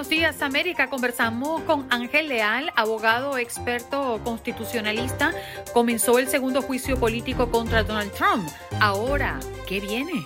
Buenos Días América conversamos con Ángel Leal, abogado experto constitucionalista. Comenzó el segundo juicio político contra Donald Trump. Ahora, ¿qué viene?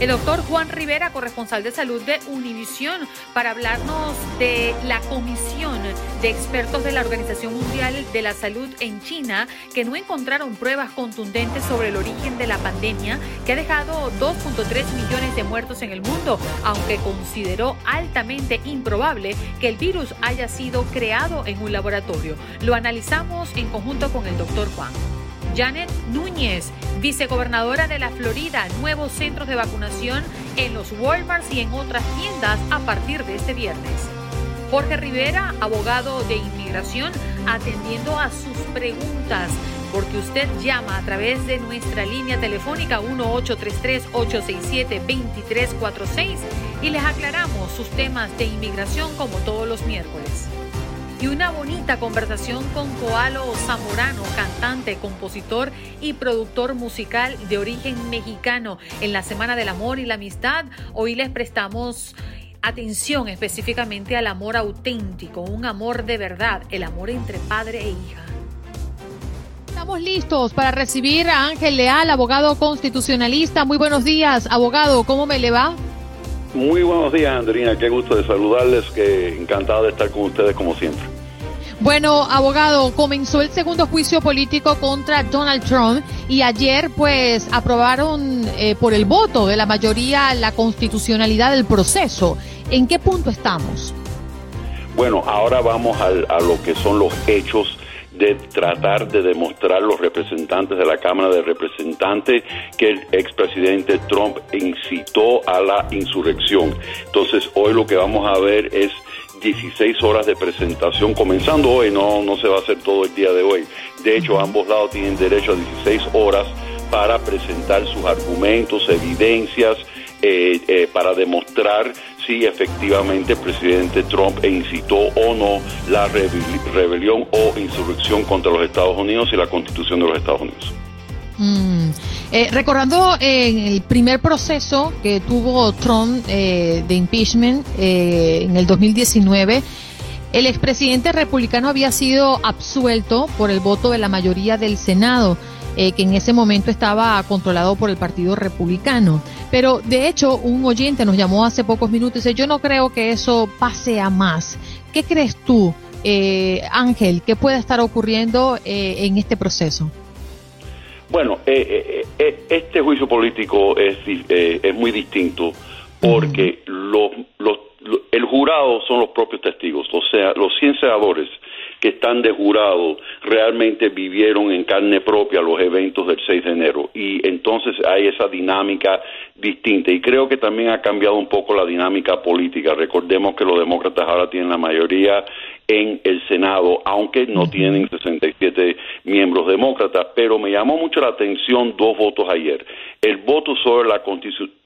El doctor Juan Rivera, corresponsal de salud de Univisión, para hablarnos de la comisión de expertos de la Organización Mundial de la Salud en China, que no encontraron pruebas contundentes sobre el origen de la pandemia, que ha dejado 2.3 millones de muertos en el mundo, aunque consideró altamente improbable que el virus haya sido creado en un laboratorio. Lo analizamos en conjunto con el doctor Juan. Janet Núñez, vicegobernadora de la Florida, nuevos centros de vacunación en los Walmarts y en otras tiendas a partir de este viernes. Jorge Rivera, abogado de inmigración, atendiendo a sus preguntas, porque usted llama a través de nuestra línea telefónica 1833-867-2346 y les aclaramos sus temas de inmigración como todos los miércoles y una bonita conversación con Coalo Zamorano, cantante, compositor y productor musical de origen mexicano. En la Semana del Amor y la Amistad, hoy les prestamos atención específicamente al amor auténtico, un amor de verdad, el amor entre padre e hija. Estamos listos para recibir a Ángel Leal, abogado constitucionalista. Muy buenos días, abogado, ¿cómo me le va? Muy buenos días, Andrina. Qué gusto de saludarles. Que encantado de estar con ustedes como siempre. Bueno, abogado, comenzó el segundo juicio político contra Donald Trump y ayer pues aprobaron eh, por el voto de la mayoría la constitucionalidad del proceso. ¿En qué punto estamos? Bueno, ahora vamos a lo que son los hechos de tratar de demostrar los representantes de la Cámara de Representantes que el expresidente Trump incitó a la insurrección. Entonces, hoy lo que vamos a ver es 16 horas de presentación comenzando hoy, no, no se va a hacer todo el día de hoy. De hecho, ambos lados tienen derecho a 16 horas para presentar sus argumentos, evidencias, eh, eh, para demostrar si efectivamente el presidente Trump incitó o no la rebelión o insurrección contra los Estados Unidos y la constitución de los Estados Unidos. Mm. Eh, recordando el primer proceso que tuvo Trump de impeachment en el 2019, el expresidente republicano había sido absuelto por el voto de la mayoría del Senado. Eh, que en ese momento estaba controlado por el Partido Republicano. Pero de hecho, un oyente nos llamó hace pocos minutos y dice, yo no creo que eso pase a más. ¿Qué crees tú, eh, Ángel, qué puede estar ocurriendo eh, en este proceso? Bueno, este juicio político es, es muy distinto porque los, los, el jurado son los propios testigos, o sea, los 100 senadores que están de jurado realmente vivieron en carne propia los eventos del 6 de enero. Y entonces hay esa dinámica distinta. Y creo que también ha cambiado un poco la dinámica política. Recordemos que los demócratas ahora tienen la mayoría en el Senado, aunque no tienen 67 miembros demócratas, pero me llamó mucho la atención dos votos ayer. El voto sobre la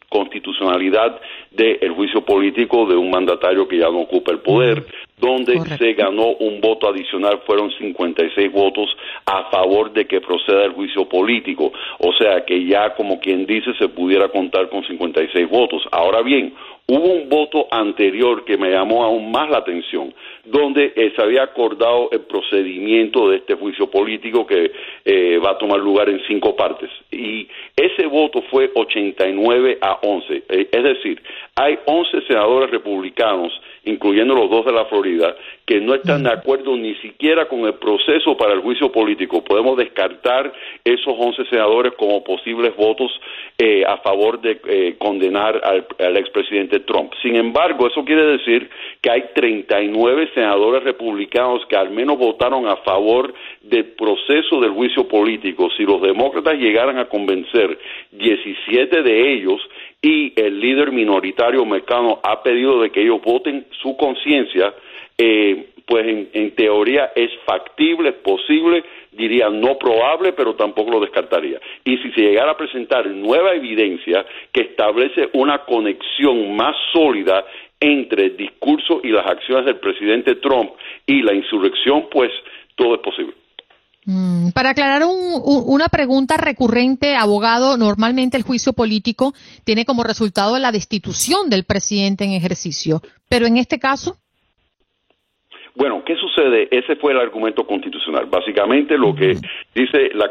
constitucionalidad del juicio político de un mandatario que ya no ocupa el poder, donde se ganó un voto adicional, fueron 56 votos a favor de que proceda el juicio político, o sea que ya como quien dice se pudiera contar con 56 votos. Ahora bien, hubo un voto anterior que me llamó aún más la atención, donde eh, se había acordado el procedimiento de este juicio político que eh, va a tomar lugar en cinco partes. Y ese voto fue 89 a 11. Eh, es decir, hay 11 senadores republicanos incluyendo los dos de la Florida, que no están de acuerdo ni siquiera con el proceso para el juicio político. Podemos descartar esos 11 senadores como posibles votos eh, a favor de eh, condenar al, al expresidente Trump. Sin embargo, eso quiere decir que hay 39 senadores republicanos que al menos votaron a favor del proceso del juicio político. Si los demócratas llegaran a convencer 17 de ellos, y el líder minoritario mexicano ha pedido de que ellos voten su conciencia, eh, pues en, teoría es factible, es posible, diría no probable, pero tampoco lo descartaría. Y si se llegara a presentar nueva evidencia que establece una conexión más sólida entre el discurso y las acciones del presidente Trump y la insurrección, pues todo es posible. Mm, para aclarar una pregunta recurrente, abogado, normalmente el juicio político tiene como resultado la destitución del presidente en ejercicio, pero en este caso. Bueno, ¿qué sucede? Ese fue el argumento constitucional. Básicamente lo que dice la,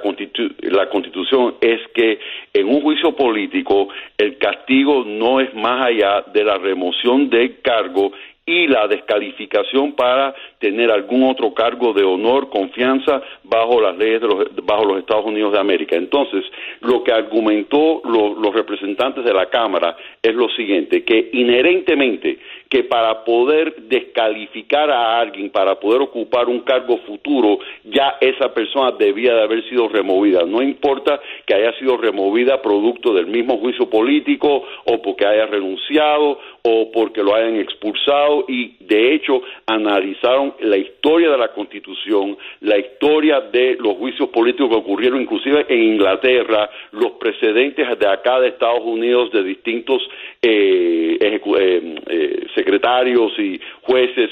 la Constitución es que en un juicio político el castigo no es más allá de la remoción del cargo y la descalificación para tener algún otro cargo de honor, confianza bajo las leyes de los, bajo los Estados Unidos de América. Entonces, lo que argumentó los representantes de la Cámara es lo siguiente, que inherentemente que para poder descalificar a alguien, para poder ocupar un cargo futuro, ya esa persona debía de haber sido removida. No importa que haya sido removida producto del mismo juicio político o porque haya renunciado o porque lo hayan expulsado y de hecho analizaron la historia de la Constitución, la historia de los juicios políticos que ocurrieron inclusive en Inglaterra, los precedentes de acá de Estados Unidos de distintos eh, eh, eh, secretarios y jueces,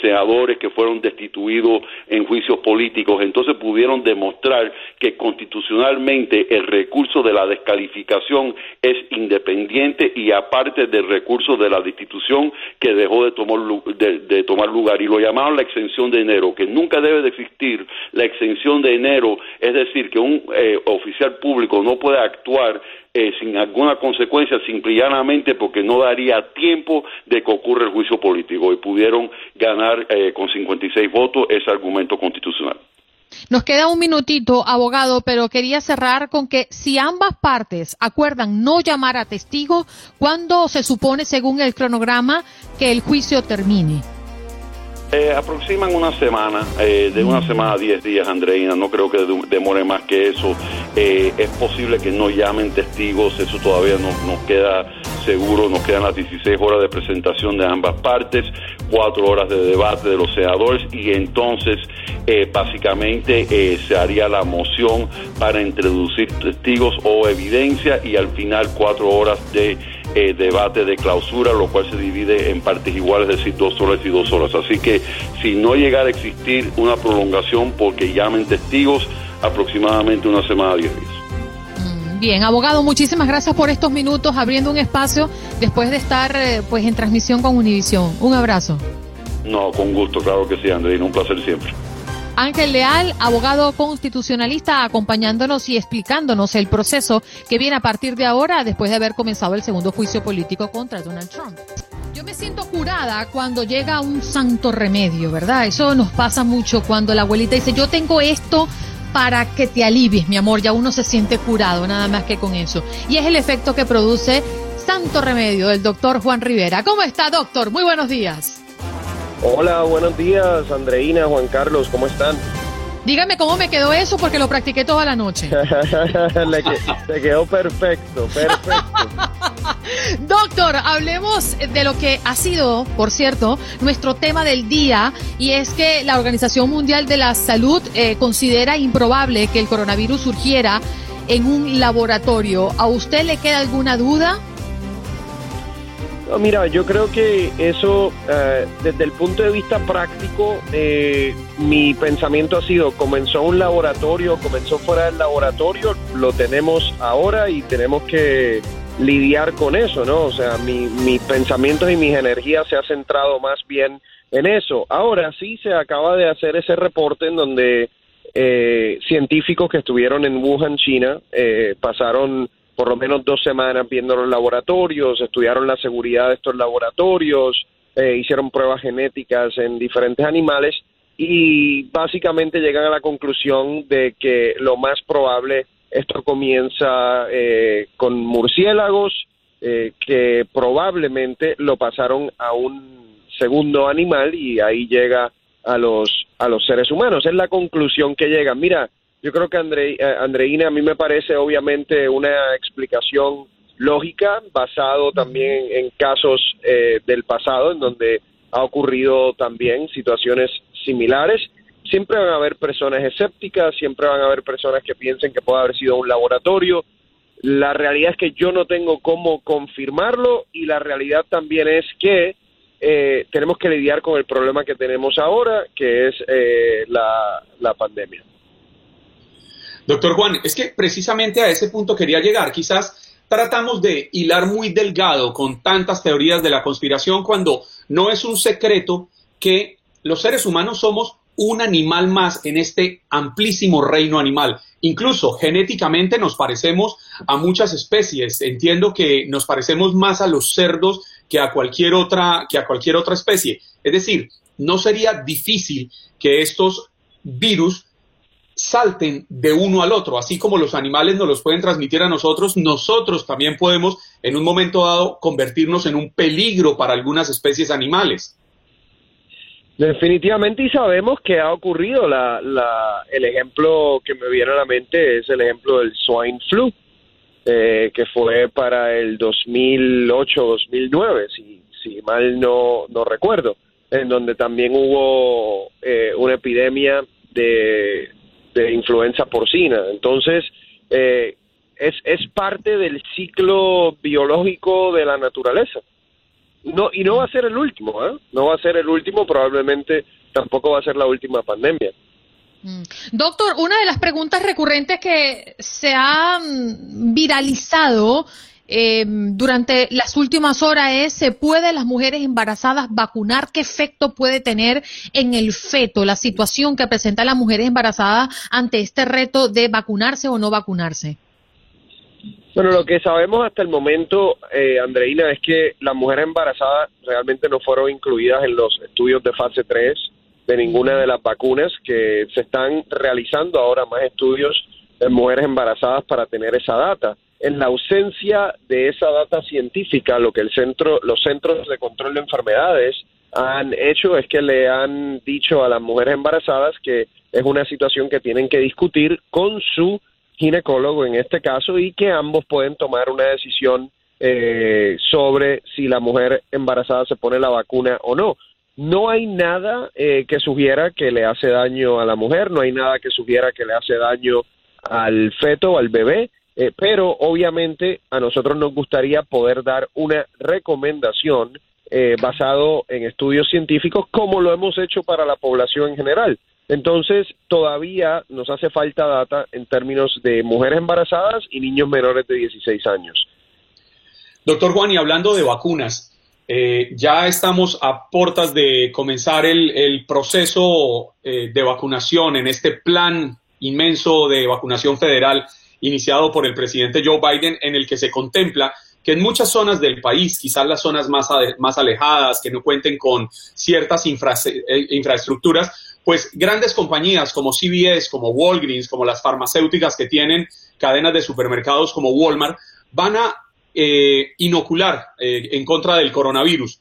senadores que fueron destituidos en juicios políticos. Entonces pudieron demostrar que constitucionalmente el recurso de la descalificación es independiente y aparte del recurso de la destitución que dejó de tomar, de, tomar lugar. Y lo llamaron la exención de enero, que nunca debe de existir la exención de enero, es decir, que un oficial público no puede actuar eh, sin alguna consecuencia, simplemente porque no daría tiempo de que ocurra el juicio político y pudieron ganar eh, con 56 votos ese argumento constitucional. Nos queda un minutito, abogado, pero quería cerrar con que si ambas partes acuerdan no llamar a testigos, ¿cuándo se supone, según el cronograma, que el juicio termine? Eh, aproximan una semana, eh, de una semana a 10 días, Andreina, no creo que demore más que eso. Eh, es posible que no llamen testigos, eso todavía no nos queda seguro, nos quedan las 16 horas de presentación de ambas partes, 4 horas de debate de los senadores y entonces básicamente se haría la moción para introducir testigos o evidencia y al final 4 horas de eh, debate de clausura, lo cual se divide en partes iguales, es decir, dos horas y dos horas. Así que si no llegara a existir una prolongación porque llamen testigos, aproximadamente una semana, diez días. Mm, bien, abogado, muchísimas gracias por estos minutos abriendo un espacio después de estar eh, pues en transmisión con Univisión. Un abrazo. No, con gusto, claro que sí, Andreina, un placer siempre. Ángel Leal, abogado constitucionalista, acompañándonos y explicándonos el proceso que viene a partir de ahora después de haber comenzado el segundo juicio político contra Donald Trump. Yo me siento curada cuando llega un santo remedio, ¿verdad? Eso nos pasa mucho cuando la abuelita dice, yo tengo esto para que te alivies, mi amor, ya uno se siente curado, nada más que con eso. Y es el efecto que produce Santo Remedio del doctor Juan Rivera. ¿Cómo está, doctor? Muy buenos días. Hola, buenos días, Andreina, Juan Carlos, ¿cómo están? Dígame cómo me quedó eso porque lo practiqué toda la noche. Le, quedó perfecto, perfecto. Doctor, hablemos de lo que ha sido, por cierto, nuestro tema del día y es que la Organización Mundial de la Salud eh, considera improbable que el coronavirus surgiera en un laboratorio. ¿A usted le queda alguna duda? Mira, yo creo que eso, eh, desde el punto de vista práctico, eh, mi pensamiento ha sido, comenzó un laboratorio, comenzó fuera del laboratorio, lo tenemos ahora y tenemos que lidiar con eso, ¿no? O sea, mi, mis pensamientos y mis energías se ha centrado más bien en eso. Ahora sí se acaba de hacer ese reporte en donde eh, científicos que estuvieron en Wuhan, China, pasaron por lo menos dos semanas viendo los laboratorios, estudiaron la seguridad de estos laboratorios, eh, hicieron pruebas genéticas en diferentes animales y básicamente llegan a la conclusión de que lo más probable esto comienza eh, con murciélagos eh, que probablemente lo pasaron a un segundo animal y ahí llega a los a los seres humanos. Es la conclusión que llegan. Mira, yo creo que Andre, eh, Andreina a mí me parece obviamente una explicación lógica, basado también en casos eh, del pasado en donde ha ocurrido también situaciones similares. Siempre van a haber personas escépticas, siempre van a haber personas que piensen que puede haber sido un laboratorio. La realidad es que yo no tengo cómo confirmarlo y la realidad también es que eh, tenemos que lidiar con el problema que tenemos ahora, que es eh, la, la pandemia. Doctor Juan, es que precisamente a ese punto quería llegar. Quizás tratamos de hilar muy delgado con tantas teorías de la conspiración cuando no es un secreto que los seres humanos somos un animal más en este amplísimo reino animal. Incluso genéticamente nos parecemos a muchas especies. Entiendo que nos parecemos más a los cerdos que a cualquier otra, que a cualquier otra especie. Es decir, no sería difícil que estos virus salten de uno al otro, así como los animales nos los pueden transmitir a nosotros, nosotros también podemos en un momento dado convertirnos en un peligro para algunas especies animales. Definitivamente y sabemos que ha ocurrido. La, la, el ejemplo que me viene a la mente es el ejemplo del swine flu, eh, que fue para el 2008-2009, si, si mal no, no recuerdo, en donde también hubo eh, una epidemia de, de influenza porcina. Entonces, eh, es, es parte del ciclo biológico de la naturaleza. No, y no va a ser el último, ¿eh? No va a ser el último, probablemente tampoco va a ser la última pandemia. Mm. Doctor, una de las preguntas recurrentes que se ha mm, viralizado eh, durante las últimas horas es, ¿se puede las mujeres embarazadas vacunar? ¿Qué efecto puede tener en el feto la situación que presenta las mujeres embarazadas ante este reto de vacunarse o no vacunarse? Bueno, lo que sabemos hasta el momento, eh, Andreina, es que las mujeres embarazadas realmente no fueron incluidas en los estudios de fase 3 de ninguna de las vacunas que se están realizando ahora más estudios de mujeres embarazadas para tener esa data en la ausencia de esa data científica, lo que el centro, los centros de control de enfermedades han hecho es que le han dicho a las mujeres embarazadas que es una situación que tienen que discutir con su ginecólogo en este caso y que ambos pueden tomar una decisión eh, sobre si la mujer embarazada se pone la vacuna o no. No hay nada eh, que sugiera que le hace daño a la mujer, no hay nada que sugiera que le hace daño al feto o al bebé. Eh, pero obviamente a nosotros nos gustaría poder dar una recomendación eh, basado en estudios científicos como lo hemos hecho para la población en general. Entonces, todavía nos hace falta data en términos de mujeres embarazadas y niños menores de 16 años. Doctor Juan, y hablando de vacunas, eh, ya estamos a puertas de comenzar el, proceso eh, de vacunación en este plan inmenso de vacunación federal iniciado por el presidente Joe Biden en el que se contempla que en muchas zonas del país, quizás las zonas más, más alejadas, que no cuenten con ciertas eh, infraestructuras, pues grandes compañías como CVS, como Walgreens, como las farmacéuticas que tienen cadenas de supermercados como Walmart, van a eh, inocular eh, en contra del coronavirus.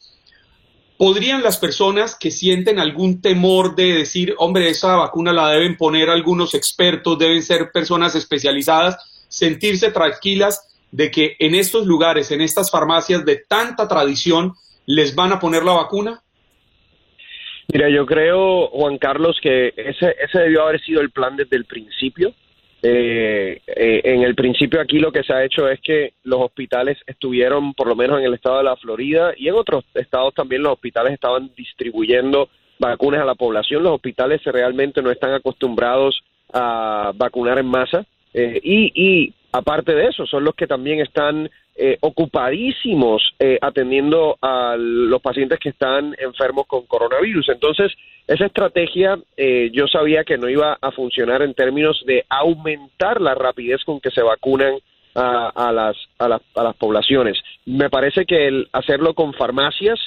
¿Podrían las personas que sienten algún temor de decir, hombre, esa vacuna la deben poner algunos expertos, deben ser personas especializadas, sentirse tranquilas de que en estos lugares, en estas farmacias de tanta tradición, les van a poner la vacuna? Mira, yo creo, Juan Carlos, que ese, ese debió haber sido el plan desde el principio. Eh, eh, en el principio aquí lo que se ha hecho es que los hospitales estuvieron, por lo menos en el estado de la Florida y en otros estados también los hospitales estaban distribuyendo vacunas a la población. Los hospitales realmente no están acostumbrados a vacunar en masa eh, y, y aparte de eso son los que también están eh, ocupadísimos eh, atendiendo a los pacientes que están enfermos con coronavirus. Entonces, esa estrategia eh, yo sabía que no iba a funcionar en términos de aumentar la rapidez con que se vacunan a, las, a, las, a las poblaciones. Me parece que el hacerlo con farmacias,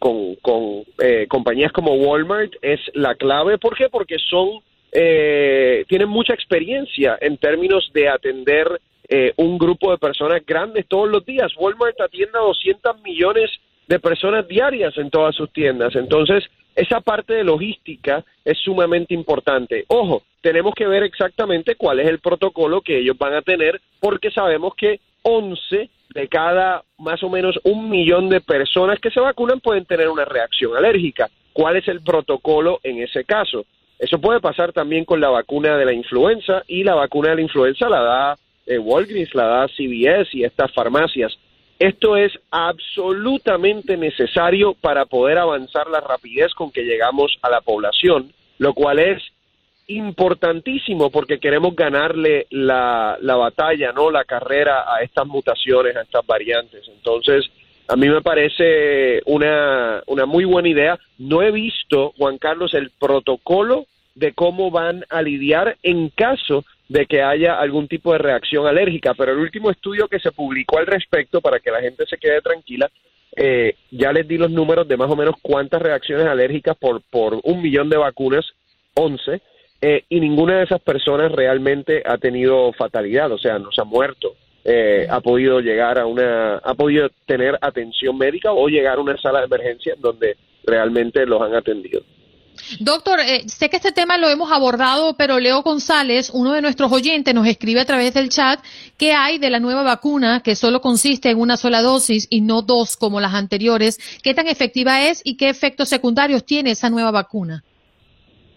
con, con compañías como Walmart es la clave. ¿Por qué? Porque son tienen mucha experiencia en términos de atender eh, un grupo de personas grandes todos los días. Walmart atiende a 200 millones de personas diarias en todas sus tiendas. Entonces, esa parte de logística es sumamente importante. Ojo, tenemos que ver exactamente cuál es el protocolo que ellos van a tener porque sabemos que 11 de cada más o menos un millón de personas que se vacunan pueden tener una reacción alérgica. ¿Cuál es el protocolo en ese caso? Eso puede pasar también con la vacuna de la influenza y la vacuna de la influenza la da eh, Walgreens, la da CVS y estas farmacias. Esto es absolutamente necesario para poder avanzar la rapidez con que llegamos a la población, lo cual es importantísimo porque queremos ganarle la, la batalla, no la carrera a estas mutaciones, a estas variantes. Entonces, a mí me parece una, una muy buena idea. No he visto, Juan Carlos, el protocolo de cómo van a lidiar en caso de que haya algún tipo de reacción alérgica, pero el último estudio que se publicó al respecto, para que la gente se quede tranquila, eh, ya les di los números de más o menos cuántas reacciones alérgicas por, por un millón de vacunas, 11, eh, y ninguna de esas personas realmente ha tenido fatalidad, o sea, no se ha muerto, eh, ha podido llegar a una, ha podido tener atención médica o llegar a una sala de emergencia donde realmente los han atendido. Doctor, eh, sé que este tema lo hemos abordado, pero Leo González, uno de nuestros oyentes, nos escribe a través del chat qué hay de la nueva vacuna que solo consiste en una sola dosis y no dos como las anteriores. ¿Qué tan efectiva es y qué efectos secundarios tiene esa nueva vacuna?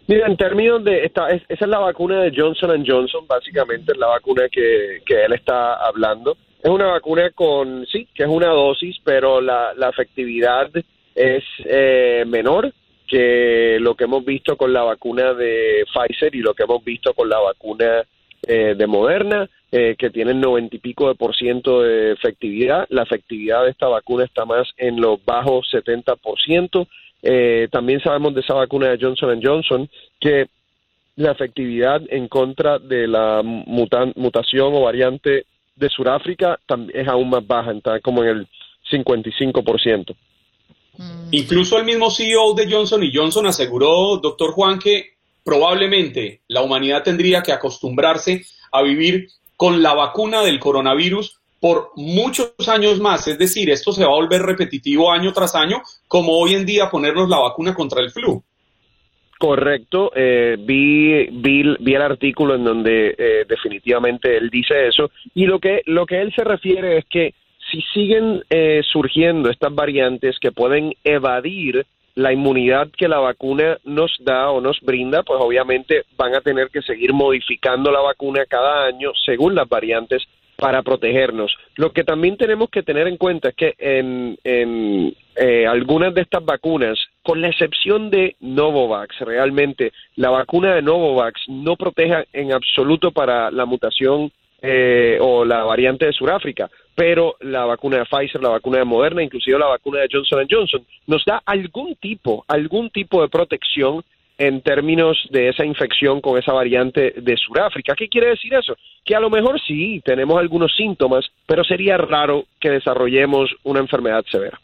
Mira, en términos de, esta, esa es la vacuna de Johnson Johnson, básicamente es la vacuna que, que él está hablando. Es una vacuna con, sí, que es una dosis, pero la, la efectividad es eh, menor que lo que hemos visto con la vacuna de Pfizer y lo que hemos visto con la vacuna eh, de Moderna, eh, que tienen noventa y pico de por ciento de efectividad. La efectividad de esta vacuna está más en los bajos 70 por ciento. Eh, también sabemos de esa vacuna de Johnson Johnson que la efectividad en contra de la mutación o variante de Sudáfrica es aún más baja, está como en el 55%. Mm. Incluso el mismo CEO de Johnson y Johnson aseguró, doctor Juan, que probablemente la humanidad tendría que acostumbrarse a vivir con la vacuna del coronavirus por muchos años más. Es decir, esto se va a volver repetitivo año tras año, como hoy en día ponernos la vacuna contra el flu. Correcto, eh, vi, vi, vi, el artículo en donde eh, definitivamente él dice eso y lo que, lo que él se refiere es que si siguen eh, surgiendo estas variantes que pueden evadir la inmunidad que la vacuna nos da o nos brinda, pues obviamente van a tener que seguir modificando la vacuna cada año según las variantes para protegernos. Lo que también tenemos que tener en cuenta es que en, eh, algunas de estas vacunas, con la excepción de Novavax, realmente la vacuna de Novavax no protege en absoluto para la mutación eh, o la variante de Sudáfrica, pero la vacuna de Pfizer, la vacuna de Moderna, inclusive la vacuna de Johnson Johnson, nos da algún tipo, algún tipo de protección en términos de esa infección con esa variante de Sudáfrica. ¿Qué quiere decir eso? Que a lo mejor sí tenemos algunos síntomas, pero sería raro que desarrollemos una enfermedad severa.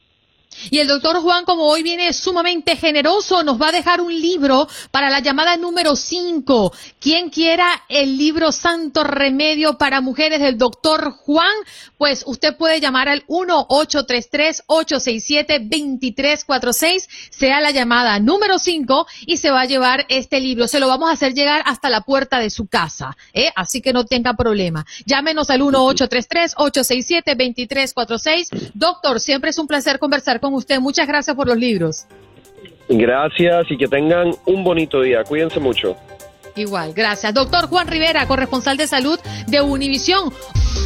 Y el doctor Juan, como hoy viene sumamente generoso, nos va a dejar un libro para la llamada número 5. Quien quiera el libro Santo Remedio para Mujeres del doctor Juan, pues usted puede llamar al 1-833-867-2346, sea la llamada número 5 y se va a llevar este libro. Se lo vamos a hacer llegar hasta la puerta de su casa, ¿eh? así que no tenga problema. Llámenos al 1-833-867-2346. Doctor, siempre es un placer conversar con usted. Muchas gracias por los libros. Gracias y que tengan un bonito día. Cuídense mucho. Igual, gracias. Doctor Juan Rivera, corresponsal de salud de Univisión.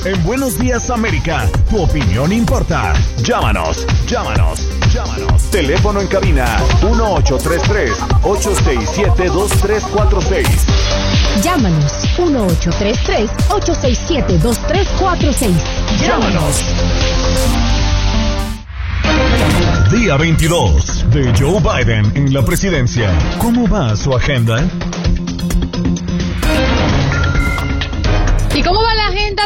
En Buenos Días América, tu opinión importa. Llámanos, llámanos, llámanos. Teléfono en cabina 1833-867-2346. Llámanos 1833-867-2346. Llámanos. Día 22 de Joe Biden en la presidencia. ¿Cómo va su agenda?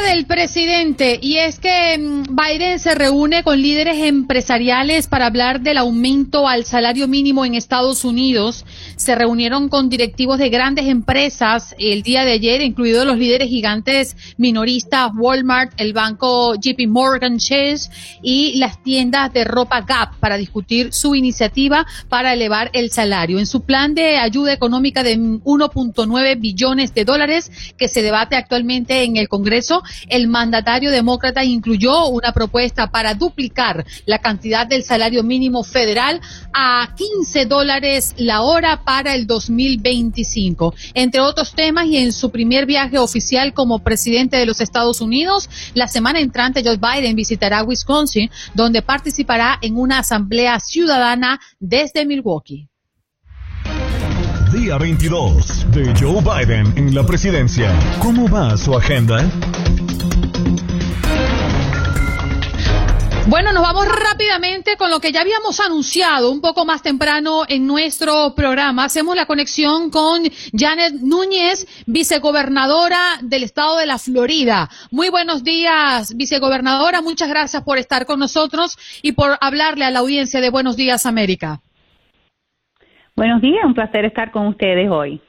Del presidente? Y es que mm, Biden se reúne con líderes empresariales para hablar del aumento al salario mínimo en Estados Unidos. Se reunieron con directivos de grandes empresas el día de ayer, incluidos los líderes gigantes minoristas Walmart, el banco JP Morgan Chase y las tiendas de ropa Gap para discutir su iniciativa para elevar el salario. En su plan de ayuda económica de 1.9 billones de dólares que se debate actualmente en el Congreso, el mandatario demócrata incluyó una propuesta para duplicar la cantidad del salario mínimo federal a 15 dólares la hora para el 2025. Entre otros temas y en su primer viaje oficial como presidente de los Estados Unidos, la semana entrante Joe Biden visitará Wisconsin, donde participará en una asamblea ciudadana desde Milwaukee. Día 22 de Joe Biden en la presidencia. ¿Cómo va su agenda? Bueno, nos vamos rápidamente con lo que ya habíamos anunciado un poco más temprano en nuestro programa. Hacemos la conexión con Janet Núñez, vicegobernadora del estado de la Florida. Muy buenos días, vicegobernadora. Muchas gracias por estar con nosotros y por hablarle a la audiencia de Buenos Días América. Buenos días, un placer estar con ustedes hoy.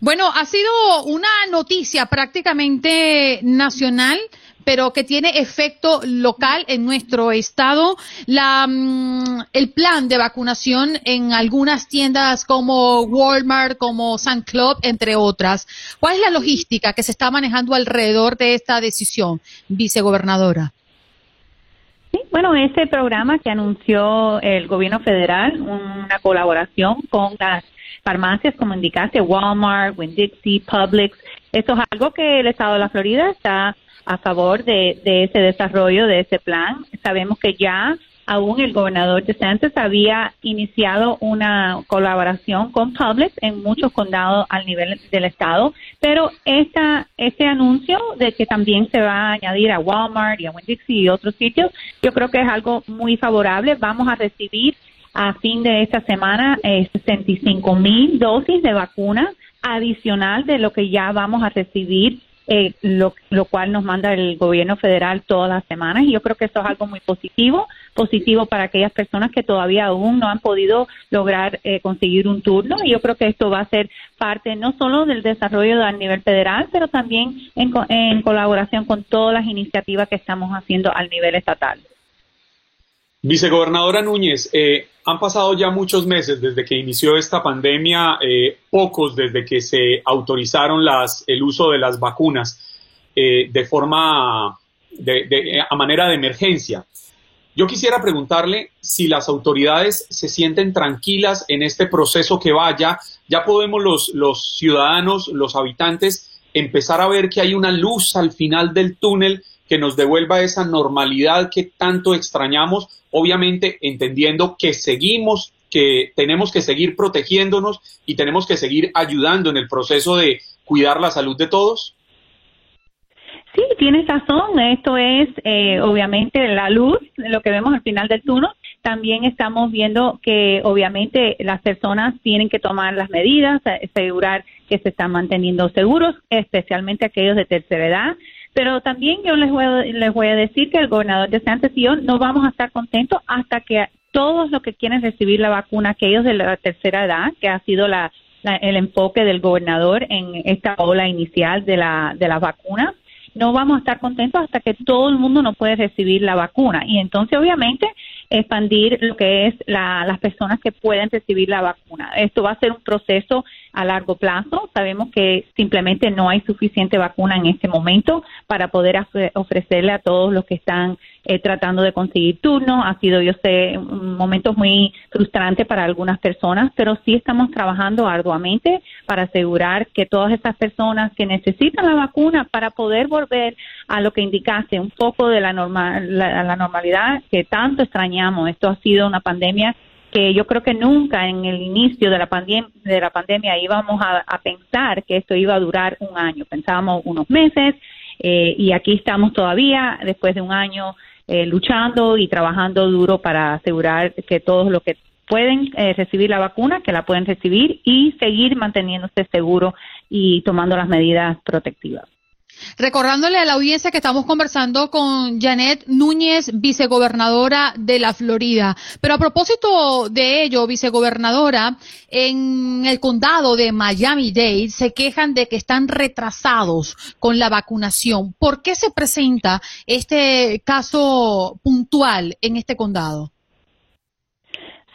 Bueno, ha sido una noticia prácticamente nacional pero que tiene efecto local en nuestro estado. La, mm, el plan de vacunación en algunas tiendas como Walmart, como Sun Club, entre otras. ¿Cuál es la logística que se está manejando alrededor de esta decisión, vicegobernadora? Sí, bueno, este programa que anunció el gobierno federal, una colaboración con las farmacias, como indicaste, Walmart, Winn-Dixie, Publix, esto es algo que el estado de la Florida está a favor de, ese desarrollo, de ese plan. Sabemos que ya aún el gobernador de DeSantis había iniciado una colaboración con Publix en muchos condados al nivel del estado, pero esta, este anuncio de que también se va a añadir a Walmart y a Winn-Dixie y otros sitios, yo creo que es algo muy favorable. Vamos a recibir a fin de esta semana 65 eh, mil dosis de vacuna adicional de lo que ya vamos a recibir eh, lo, cual nos manda el gobierno federal todas las semanas y yo creo que eso es algo muy positivo, positivo para aquellas personas que todavía aún no han podido lograr eh, conseguir un turno y yo creo que esto va a ser parte no solo del desarrollo a nivel federal, pero también en, en colaboración con todas las iniciativas que estamos haciendo al nivel estatal. Vicegobernadora Núñez, eh, han pasado ya muchos meses desde que inició esta pandemia, eh, pocos desde que se autorizaron las, el uso de las vacunas eh, de forma, de, a manera de emergencia. Yo quisiera preguntarle si las autoridades se sienten tranquilas en este proceso que vaya. Ya podemos los, los ciudadanos, los habitantes, empezar a ver que hay una luz al final del túnel que nos devuelva esa normalidad que tanto extrañamos, obviamente entendiendo que seguimos, que tenemos que seguir protegiéndonos y tenemos que seguir ayudando en el proceso de cuidar la salud de todos? Sí, tienes razón. Esto es eh, obviamente la luz, lo que vemos al final del túnel. También estamos viendo que obviamente las personas tienen que tomar las medidas, asegurar que se están manteniendo seguros, especialmente aquellos de tercera edad. Pero también yo les voy, a, les voy a decir que el gobernador de Santos y yo no vamos a estar contentos hasta que todos los que quieren recibir la vacuna, aquellos de la tercera edad, que ha sido la, el enfoque del gobernador en esta ola inicial de la, de las vacunas, no vamos a estar contentos hasta que todo el mundo no puede recibir la vacuna. Y entonces, obviamente, expandir lo que es las personas que pueden recibir la vacuna. Esto va a ser un proceso a largo plazo. Sabemos que simplemente no hay suficiente vacuna en este momento para poder ofrecerle a todos los que están eh, tratando de conseguir turnos. Ha sido, yo sé, un momento muy frustrante para algunas personas, pero sí estamos trabajando arduamente para asegurar que todas esas personas que necesitan la vacuna para poder volver a lo que indicaste, un poco de la, normal, la normalidad que tanto extrañamos. Esto ha sido una pandemia que yo creo que nunca en el inicio de la, pandemia, de la pandemia íbamos a, pensar que esto iba a durar un año. Pensábamos unos meses eh, y aquí estamos todavía después de un año eh, luchando y trabajando duro para asegurar que todos los que pueden eh, recibir la vacuna, que la pueden recibir y seguir manteniéndose seguros y tomando las medidas protectivas. Recordándole a la audiencia que estamos conversando con Janet Núñez, vicegobernadora de la Florida. Pero a propósito de ello, vicegobernadora, en el condado de Miami-Dade se quejan de que están retrasados con la vacunación. ¿Por qué se presenta este caso puntual en este condado?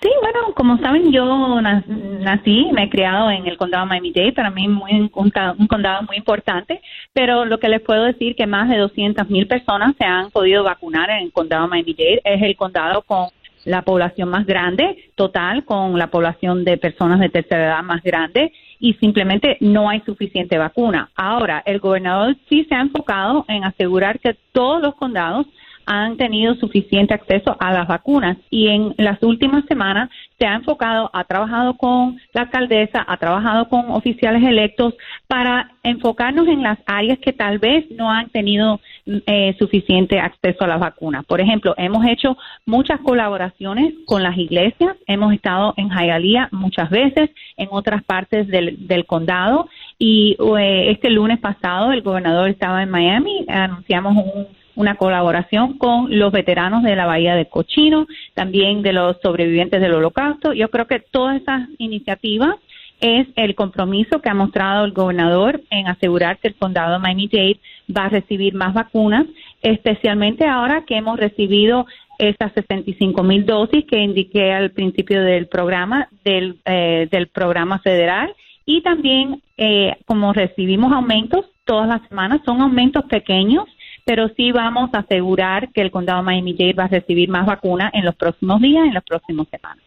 Sí, bueno, como saben, yo nací, me he criado en el condado Miami-Dade, para mí muy, un, condado muy importante, pero lo que les puedo decir que más de 200 mil personas se han podido vacunar en el condado Miami-Dade, es el condado con la población más grande total, con la población de personas de tercera edad más grande y simplemente no hay suficiente vacuna. Ahora, el gobernador sí se ha enfocado en asegurar que todos los condados han tenido suficiente acceso a las vacunas y en las últimas semanas se ha enfocado, ha trabajado con la alcaldesa, ha trabajado con oficiales electos para enfocarnos en las áreas que tal vez no han tenido eh, suficiente acceso a las vacunas. Por ejemplo, hemos hecho muchas colaboraciones con las iglesias, hemos estado en Hialeah muchas veces, en otras partes del, del condado y eh, este lunes pasado el gobernador estaba en Miami, anunciamos un una colaboración con los veteranos de la Bahía de Cochino, también de los sobrevivientes del holocausto. Yo creo que todas esas iniciativas es el compromiso que ha mostrado el gobernador en asegurar que el condado de Miami-Dade va a recibir más vacunas, especialmente ahora que hemos recibido esas 65 mil dosis que indiqué al principio del programa, del, eh, del programa federal. Y también, eh, como recibimos aumentos todas las semanas, son aumentos pequeños pero sí vamos a asegurar que el condado Miami-Dade va a recibir más vacunas en los próximos días, en las próximas semanas.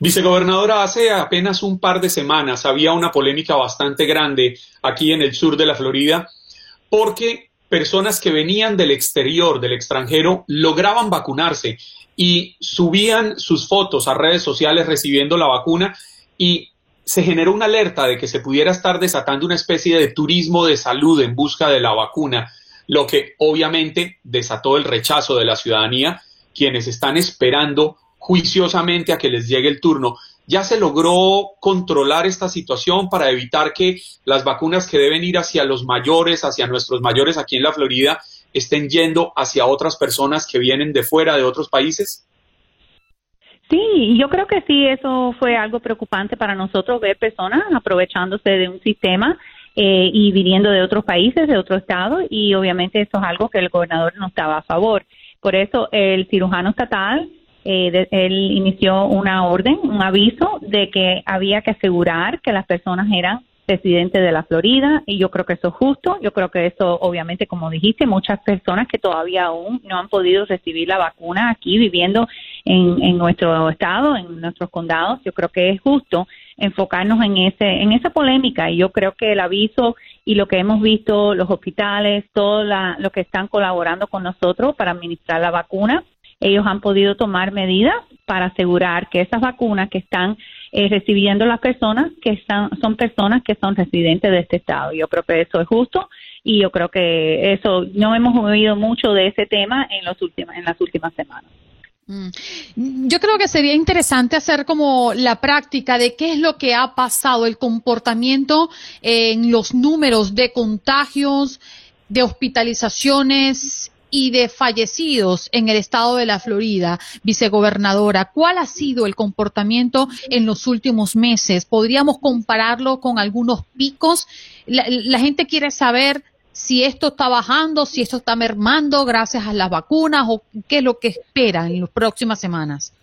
Vicegobernadora, hace apenas un par de semanas había una polémica bastante grande aquí en el sur de la Florida porque personas que venían del exterior, del extranjero, lograban vacunarse y subían sus fotos a redes sociales recibiendo la vacuna y se generó una alerta de que se pudiera estar desatando una especie de turismo de salud en busca de la vacuna lo que obviamente desató el rechazo de la ciudadanía, quienes están esperando juiciosamente a que les llegue el turno. ¿Ya se logró controlar esta situación para evitar que las vacunas que deben ir hacia los mayores, hacia nuestros mayores aquí en la Florida, estén yendo hacia otras personas que vienen de fuera, de otros países? Sí, yo creo que sí, eso fue algo preocupante para nosotros ver personas aprovechándose de un sistema eh, y viniendo de otros países, de otros estados, y obviamente eso es algo que el gobernador no estaba a favor. Por eso el cirujano estatal, eh, él inició una orden, un aviso de que había que asegurar que las personas eran residentes de la Florida y yo creo que eso es justo, yo creo que eso obviamente como dijiste, muchas personas que todavía aún no han podido recibir la vacuna aquí viviendo en, en nuestro estado, en nuestros condados, yo creo que es justo enfocarnos en ese en esa polémica y yo creo que el aviso y lo que hemos visto los hospitales todo lo que están colaborando con nosotros para administrar la vacuna ellos han podido tomar medidas para asegurar que esas vacunas que están eh, recibiendo las personas que están son personas que son residentes de este estado yo creo que eso es justo y yo creo que eso no hemos oído mucho de ese tema en los últimos en las últimas semanas. Yo creo que sería interesante hacer como la práctica de qué es lo que ha pasado, el comportamiento en los números de contagios, de hospitalizaciones y de fallecidos en el estado de la Florida, vicegobernadora. ¿Cuál ha sido el comportamiento en los últimos meses? ¿Podríamos compararlo con algunos picos? La, la gente quiere saber si esto está bajando, si esto está mermando gracias a las vacunas o qué es lo que esperan en las próximas semanas.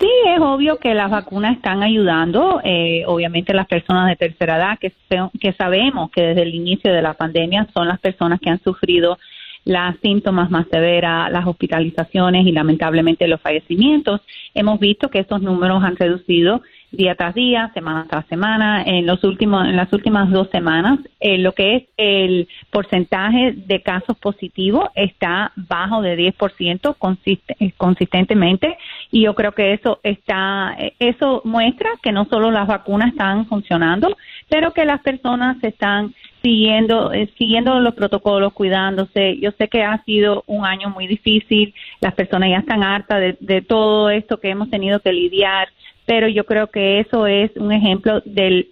Sí, es obvio que las vacunas están ayudando, eh, obviamente las personas de tercera edad, que, que sabemos que desde el inicio de la pandemia son las personas que han sufrido las síntomas más severas, las hospitalizaciones y lamentablemente los fallecimientos. Hemos visto que estos números han reducido día tras día, semana tras semana. En los últimos, en las últimas dos semanas, eh, lo que es el porcentaje de casos positivos está bajo de 10% eh, consistentemente y yo creo que eso está, eh, eso muestra que no solo las vacunas están funcionando, pero que las personas están siguiendo, siguiendo los protocolos, cuidándose. Yo sé que ha sido un año muy difícil, las personas ya están hartas de, de todo esto que hemos tenido que lidiar pero yo creo que eso es un ejemplo del,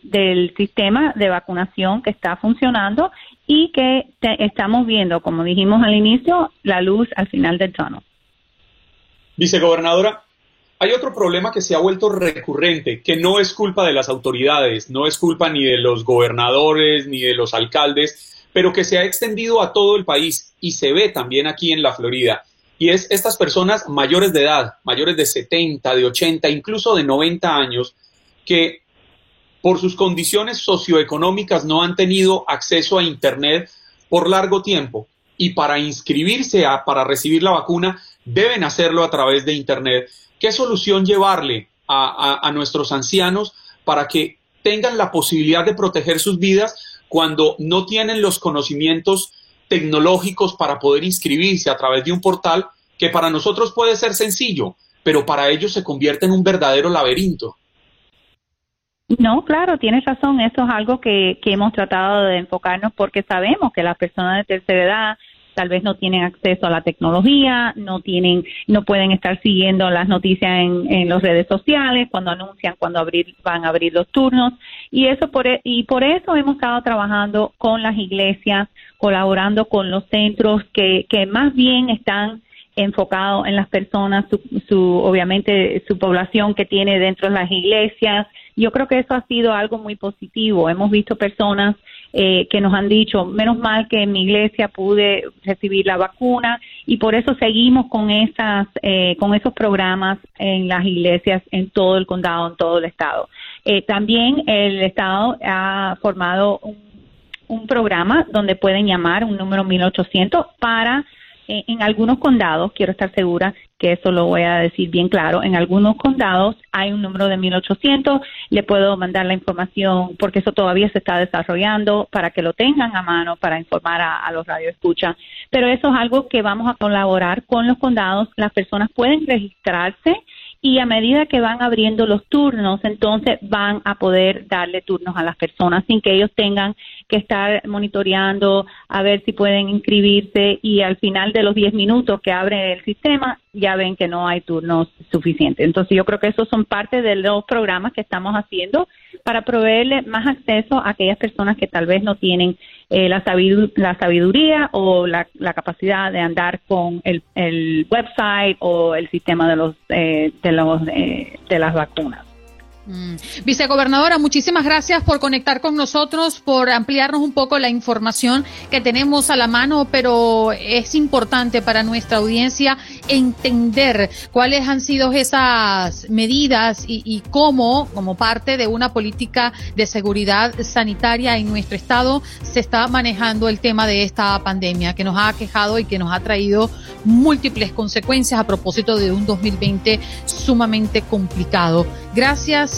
sistema de vacunación que está funcionando y que estamos viendo, como dijimos al inicio, la luz al final del tono. Vicegobernadora, hay otro problema que se ha vuelto recurrente, que no es culpa de las autoridades, no es culpa ni de los gobernadores ni de los alcaldes, pero que se ha extendido a todo el país y se ve también aquí en la Florida, y es estas personas mayores de edad, mayores de 70, de 80, incluso de 90 años, que por sus condiciones socioeconómicas no han tenido acceso a Internet por largo tiempo y para inscribirse a, para recibir la vacuna deben hacerlo a través de Internet. ¿Qué solución llevarle a, a nuestros ancianos para que tengan la posibilidad de proteger sus vidas cuando no tienen los conocimientos tecnológicos para poder inscribirse a través de un portal que para nosotros puede ser sencillo, pero para ellos se convierte en un verdadero laberinto. No, claro, tienes razón. Eso es algo que, que hemos tratado de enfocarnos porque sabemos que las personas de tercera edad tal vez no tienen acceso a la tecnología, no tienen, no pueden estar siguiendo las noticias en, las redes sociales, cuando anuncian cuando abrir, van a abrir los turnos, y eso por, e, y por eso hemos estado trabajando con las iglesias, colaborando con los centros que, que más bien están enfocados en las personas, su, su, obviamente su población que tiene dentro de las iglesias. Yo creo que eso ha sido algo muy positivo. Hemos visto personas eh, que nos han dicho, menos mal que en mi iglesia pude recibir la vacuna y por eso seguimos con esas, eh, con esos programas en las iglesias en todo el condado, en todo el estado. Eh, también el estado ha formado un, un programa donde pueden llamar un número 1800 para en algunos condados, quiero estar segura que eso lo voy a decir bien claro, en algunos condados hay un número de 1800, le puedo mandar la información porque eso todavía se está desarrollando para que lo tengan a mano para informar a, a los radioescuchas, pero eso es algo que vamos a colaborar con los condados, las personas pueden registrarse y a medida que van abriendo los turnos, entonces van a poder darle turnos a las personas sin que ellos tengan que estar monitoreando a ver si pueden inscribirse y al final de los 10 minutos que abre el sistema ya ven que no hay turnos suficientes. Entonces yo creo que esos son parte de los programas que estamos haciendo para proveerle más acceso a aquellas personas que tal vez no tienen eh, la, sabiduría o la, capacidad de andar con el, website o el sistema de los eh, de los eh, de las vacunas. Mm. Vicegobernadora, muchísimas gracias por conectar con nosotros, por ampliarnos un poco la información que tenemos a la mano, pero es importante para nuestra audiencia entender cuáles han sido esas medidas y, cómo, como parte de una política de seguridad sanitaria en nuestro estado, se está manejando el tema de esta pandemia que nos ha quejado y que nos ha traído múltiples consecuencias a propósito de un 2020 sumamente complicado. Gracias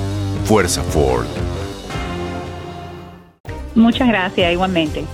Fuerza Ford. Muchas gracias, igualmente.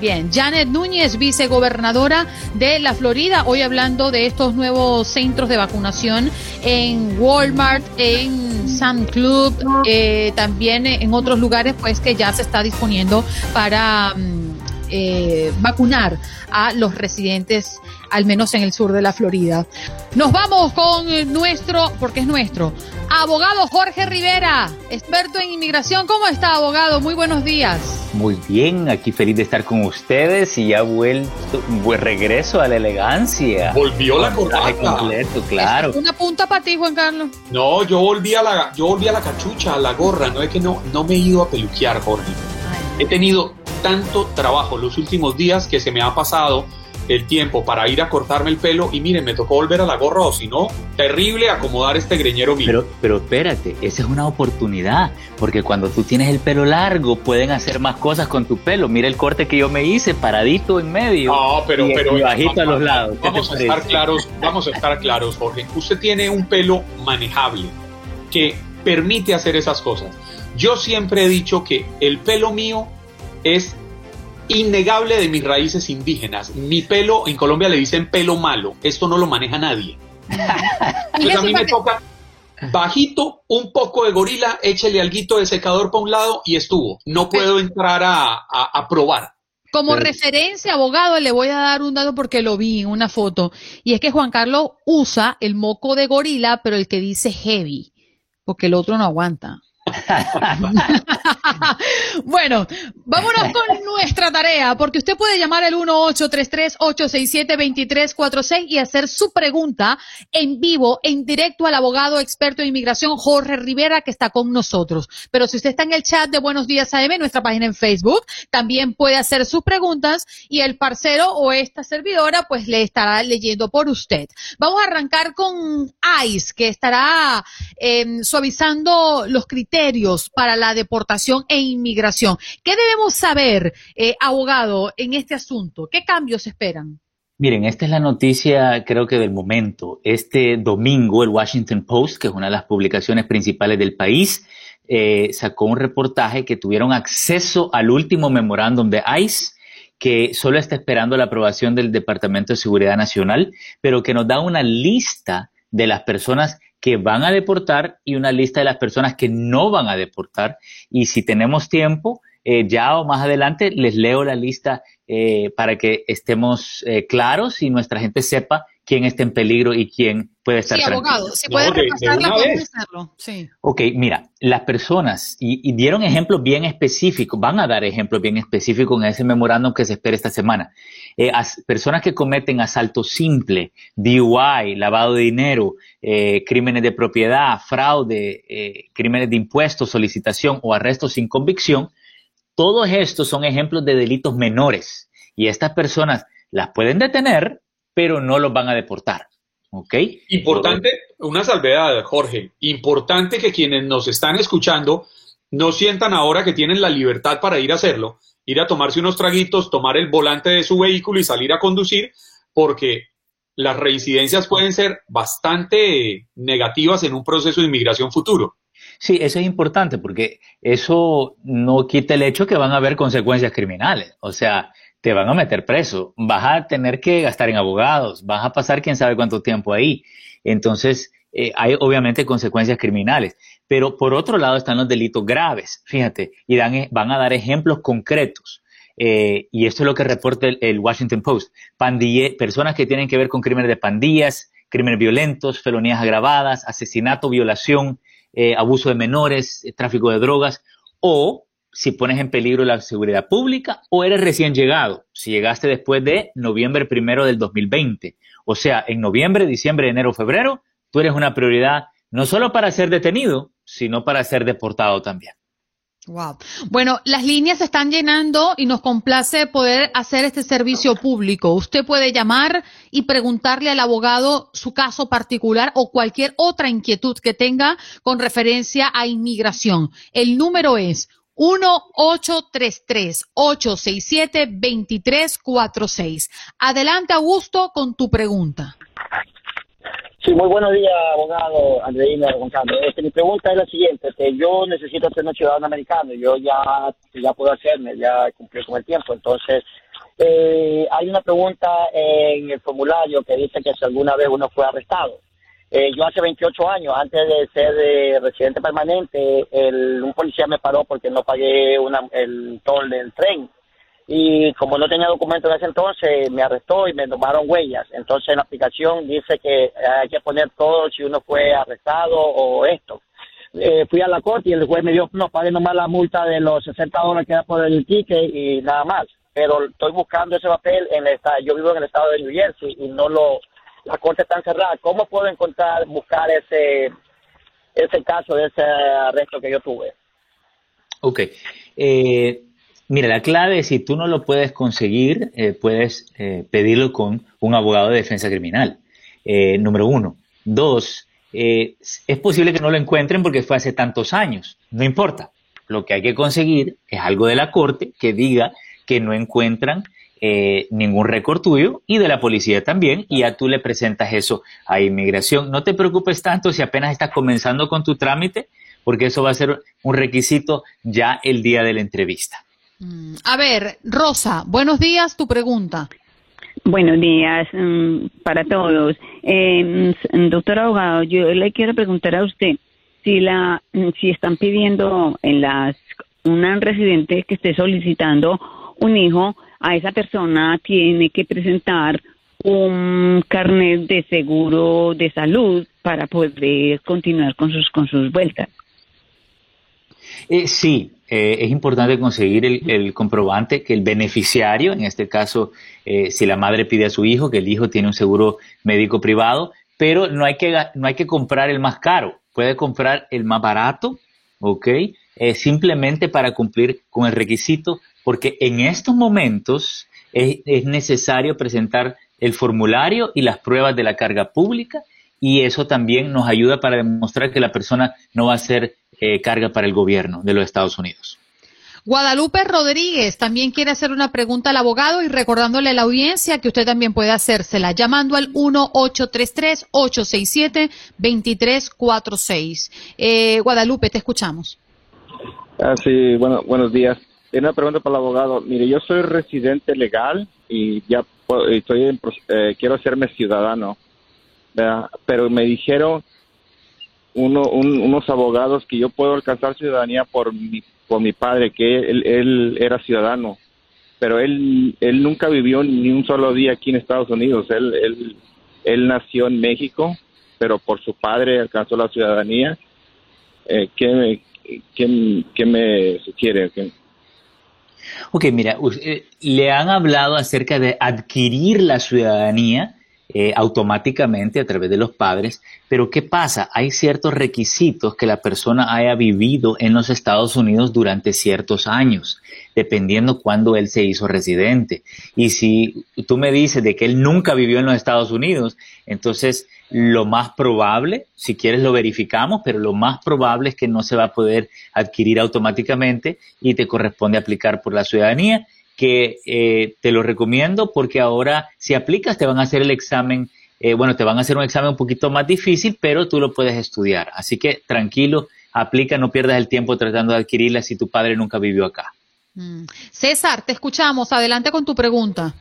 Bien, Janet Núñez, vicegobernadora de la Florida, hoy hablando de estos nuevos centros de vacunación en Walmart, en Sun Club, eh, también en otros lugares, pues que ya se está disponiendo para mm, eh, vacunar a los residentes al menos en el sur de la Florida. Nos vamos con nuestro, porque es nuestro, abogado Jorge Rivera, experto en inmigración. ¿Cómo está, abogado? Muy buenos días. Muy bien, aquí feliz de estar con ustedes y ya vuelto, buen regreso a la elegancia. Volvió la corbata. completo, claro. Una punta para ti, Juan Carlos. No, yo volví a la, yo volví a la cachucha, a la gorra. No es que no, no me he ido a peluquear, Jorge. He tenido tanto trabajo los últimos días que se me ha pasado el tiempo para ir a cortarme el pelo y miren, me tocó volver a la gorra o si no, terrible acomodar este greñero mío. Pero, pero espérate, esa es una oportunidad, porque cuando tú tienes el pelo largo pueden hacer más cosas con tu pelo. Mira el corte que yo me hice, paradito en medio. No, pero, y, pero bajito a los lados. Vamos a estar claros, vamos a estar claros, Jorge. Usted tiene un pelo manejable que permite hacer esas cosas. Yo siempre he dicho que el pelo mío es innegable de mis raíces indígenas. Mi pelo, en Colombia le dicen pelo malo, esto no lo maneja nadie. Entonces a mí me toca bajito, un poco de gorila, échele alguito de secador para un lado y estuvo. No puedo entrar a, a, probar. Como referencia, abogado, le voy a dar un dato porque lo vi en una foto. Y es que Juan Carlos usa el moco de gorila, pero el que dice heavy, porque el otro no aguanta. bueno, vámonos con nuestra tarea, porque usted puede llamar al 1-833-867-2346 y hacer su pregunta en vivo, en directo al abogado experto en inmigración Jorge Rivera, que está con nosotros. Pero si usted está en el chat de Buenos Días AM, nuestra página en Facebook, también puede hacer sus preguntas y el parcero o esta servidora, pues le estará leyendo por usted. Vamos a arrancar con ICE, que estará eh, suavizando los criterios para la deportación e inmigración. ¿Qué debemos saber, eh, abogado, en este asunto? ¿Qué cambios esperan? Miren, esta es la noticia creo que del momento. Este domingo el Washington Post, que es una de las publicaciones principales del país, eh, sacó un reportaje que tuvieron acceso al último memorándum de ICE que solo está esperando la aprobación del Departamento de Seguridad Nacional, pero que nos da una lista de las personas que van a deportar y una lista de las personas que no van a deportar. Y si tenemos tiempo, eh, ya o más adelante les leo la lista eh, para que estemos eh, claros y nuestra gente sepa quién está en peligro y quién puede estar sí, abogado, si puede repasarla, hacerlo. Sí. Ok, mira, las personas, y, dieron ejemplos bien específicos, van a dar ejemplos bien específicos en ese memorándum que se espera esta semana. Eh, personas que cometen asalto simple, DUI, lavado de dinero, eh, crímenes de propiedad, fraude, eh, crímenes de impuestos, solicitación o arresto sin convicción, todos estos son ejemplos de delitos menores y estas personas las pueden detener, pero no los van a deportar. ¿Ok? Importante, una salvedad, Jorge. Importante que quienes nos están escuchando no sientan ahora que tienen la libertad para ir a hacerlo, ir a tomarse unos traguitos, tomar el volante de su vehículo y salir a conducir, porque las reincidencias pueden ser bastante negativas en un proceso de inmigración futuro. Sí, eso es importante porque eso no quita el hecho que van a haber consecuencias criminales. O sea, te van a meter preso, vas a tener que gastar en abogados, vas a pasar quién sabe cuánto tiempo ahí. Entonces, eh, hay obviamente consecuencias criminales. Pero por otro lado están los delitos graves, fíjate, y dan, e, van a dar ejemplos concretos. Eh, y esto es lo que reporta el, Washington Post. Pandille, personas que tienen que ver con crímenes de pandillas, crímenes violentos, felonías agravadas, asesinato, violación, eh, abuso de menores, tráfico de drogas o si pones en peligro la seguridad pública o eres recién llegado, si llegaste después de noviembre primero del 2020. O sea, en noviembre, diciembre, enero, febrero, tú eres una prioridad no solo para ser detenido, sino para ser deportado también. Wow. Bueno, las líneas se están llenando y nos complace poder hacer este servicio público. Usted puede llamar y preguntarle al abogado su caso particular o cualquier otra inquietud que tenga con referencia a inmigración. El número es 1-833-867-2346. Adelante, Augusto, con tu pregunta. Sí, muy buenos días, abogado Andreina Gonzalo. Este, mi pregunta es la siguiente, que yo necesito ser un ciudadano americano, yo ya, ya puedo hacerme, ya cumplí con el tiempo, entonces eh, hay una pregunta en el formulario que dice que si alguna vez uno fue arrestado. Eh, yo hace 28 años, antes de ser eh, residente permanente, un policía me paró porque no pagué una, el toll del tren. Y como no tenía documento en ese entonces, me arrestó y me tomaron huellas. Entonces en la aplicación dice que hay que poner todo si uno fue arrestado o esto. Eh, fui a la corte y el juez me dijo, no, pague nomás la multa de los 60 dólares que da por el ticket y nada más. Pero estoy buscando ese papel en el estado, yo vivo en el estado de New Jersey y no lo, la corte está cerrada. ¿Cómo puedo encontrar, buscar ese, ese caso de ese arresto que yo tuve? Ok. Eh, mira, la clave si tú no lo puedes conseguir, eh, puedes eh, pedirlo con un abogado de defensa criminal. número uno. Dos, es posible que no lo encuentren porque fue hace tantos años. No importa. Lo que hay que conseguir es algo de la corte que diga que no encuentran eh, ningún récord tuyo y de la policía también, y ya tú le presentas eso a inmigración. No te preocupes tanto si apenas estás comenzando con tu trámite, porque eso va a ser un requisito ya el día de la entrevista. Mm, a ver, Rosa, buenos días, tu pregunta. Buenos días mm, para todos. Eh, doctor abogado, yo le quiero preguntar a usted si la si están pidiendo en las una residente que esté solicitando un hijo, a esa persona tiene que presentar un carnet de seguro de salud para poder continuar con sus con sus vueltas. Eh, sí, eh, es importante conseguir el, comprobante que el beneficiario, en este caso, eh, si la madre pide a su hijo, que el hijo tiene un seguro médico privado, pero no hay que, no hay que comprar el más caro, puede comprar el más barato, ¿ok? simplemente para cumplir con el requisito, porque en estos momentos es, es necesario presentar el formulario y las pruebas de la carga pública y eso también nos ayuda para demostrar que la persona no va a ser eh, carga para el gobierno de los Estados Unidos. Guadalupe Rodríguez también quiere hacer una pregunta al abogado y recordándole a la audiencia que usted también puede hacérsela llamando al 1-833-867-2346. Eh, Guadalupe, te escuchamos. Ah, sí, bueno, buenos días. Tiene una pregunta para el abogado. Mire, yo soy residente legal y ya estoy eh, quiero hacerme ciudadano, pero me dijeron uno, unos abogados que yo puedo alcanzar ciudadanía por mi, por mi padre, que él, era ciudadano, pero él, él nunca vivió ni un solo día aquí en Estados Unidos. Él, él, él nació en México, pero por su padre alcanzó la ciudadanía. Eh, ¿qué, qué, qué me sugiere? Ok, mira, eh, le han hablado acerca de adquirir la ciudadanía eh, automáticamente a través de los padres, pero ¿qué pasa? Hay ciertos requisitos que la persona haya vivido en los Estados Unidos durante ciertos años, dependiendo cuándo él se hizo residente. Y si tú me dices de que él nunca vivió en los Estados Unidos, entonces lo más probable, si quieres lo verificamos, pero lo más probable es que no se va a poder adquirir automáticamente y te corresponde aplicar por la ciudadanía que eh, te lo recomiendo porque ahora si aplicas te van a hacer el examen, eh, bueno, te van a hacer un examen un poquito más difícil, pero tú lo puedes estudiar. Así que tranquilo, aplica, no pierdas el tiempo tratando de adquirirla si tu padre nunca vivió acá. Mm. César, te escuchamos. Adelante con tu pregunta.